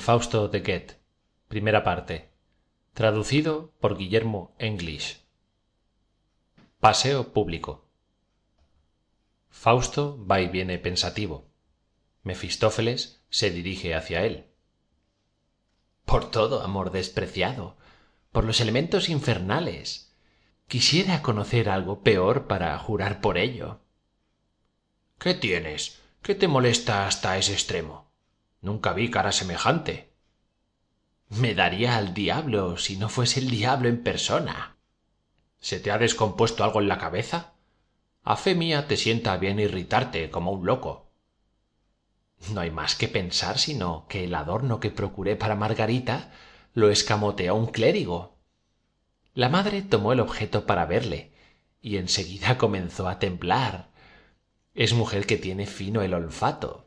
fausto de goethe. Traducido por guillermo english. Paseo público. Fausto va y viene pensativo. Mefistófeles se dirige hacia él. Por todo amor despreciado. Por los elementos infernales. Quisiera conocer algo peor para jurar por ello. Qué tienes qué te molesta hasta ese extremo nunca vi cara semejante. Me daría al diablo si no fuese el diablo en persona. Se te ha descompuesto algo en la cabeza a fe mía te sienta bien irritarte como un loco. No hay más que pensar sino que el adorno que procuré para margarita lo escamoteó un clérigo. La madre tomó el objeto para verle y en seguida comenzó a temblar es mujer que tiene fino el olfato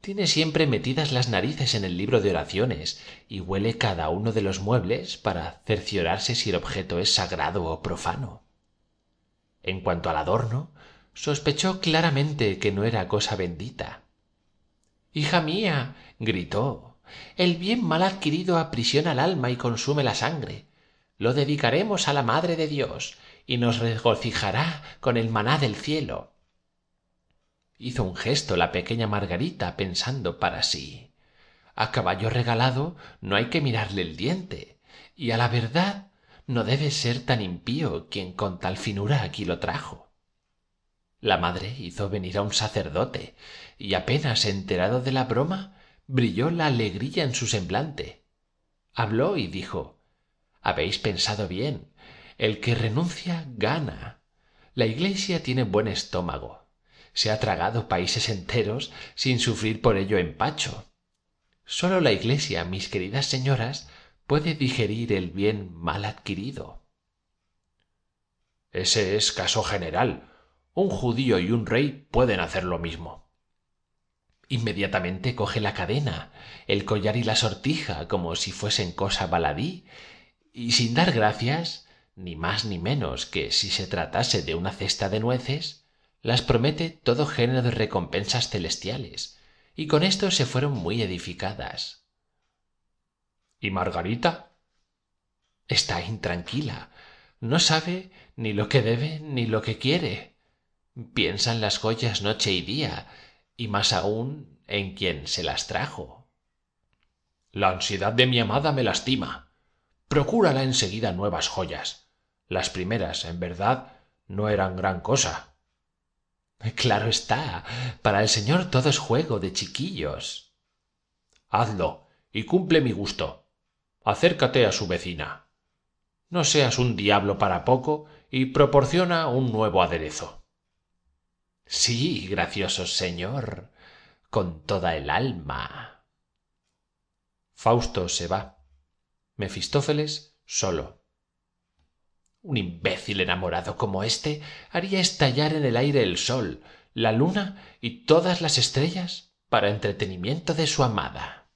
tiene siempre metidas las narices en el libro de oraciones y huele cada uno de los muebles para cerciorarse si el objeto es sagrado o profano. En cuanto al adorno sospechó claramente que no era cosa bendita. Hija mía gritó el bien mal adquirido aprisiona el alma y consume la sangre. Lo dedicaremos a la madre de dios y nos regocijará con el maná del cielo hizo un gesto la pequeña margarita pensando para sí. A caballo regalado no hay que mirarle el diente y a la verdad no debe ser tan impío quien con tal finura aquí lo trajo. La madre hizo venir a un sacerdote y apenas enterado de la broma brilló la alegría en su semblante. Habló y dijo habéis pensado bien. El que renuncia gana. La iglesia tiene buen estómago se ha tragado países enteros sin sufrir por ello empacho sólo la iglesia mis queridas señoras puede digerir el bien mal adquirido. Ese es caso general. Un judío y un rey pueden hacer lo mismo. Inmediatamente coge la cadena el collar y la sortija como si fuesen cosa baladí y sin dar gracias ni más ni menos que si se tratase de una cesta de nueces las promete todo género de recompensas celestiales. Y con esto se fueron muy edificadas. Y margarita está intranquila. No sabe ni lo que debe ni lo que quiere. Piensa en las joyas noche y día y más aún en quien se las trajo. La ansiedad de mi amada me lastima. Procúrala en seguida nuevas joyas. Las primeras en verdad no eran gran cosa claro está. Para el señor todo es juego de chiquillos. Hazlo y cumple mi gusto. Acércate a su vecina. No seas un diablo para poco y proporciona un nuevo aderezo. Sí gracioso señor con toda el alma. Fausto se va. Mefistófeles solo un imbécil enamorado como éste haría estallar en el aire el sol la luna y todas las estrellas para entretenimiento de su amada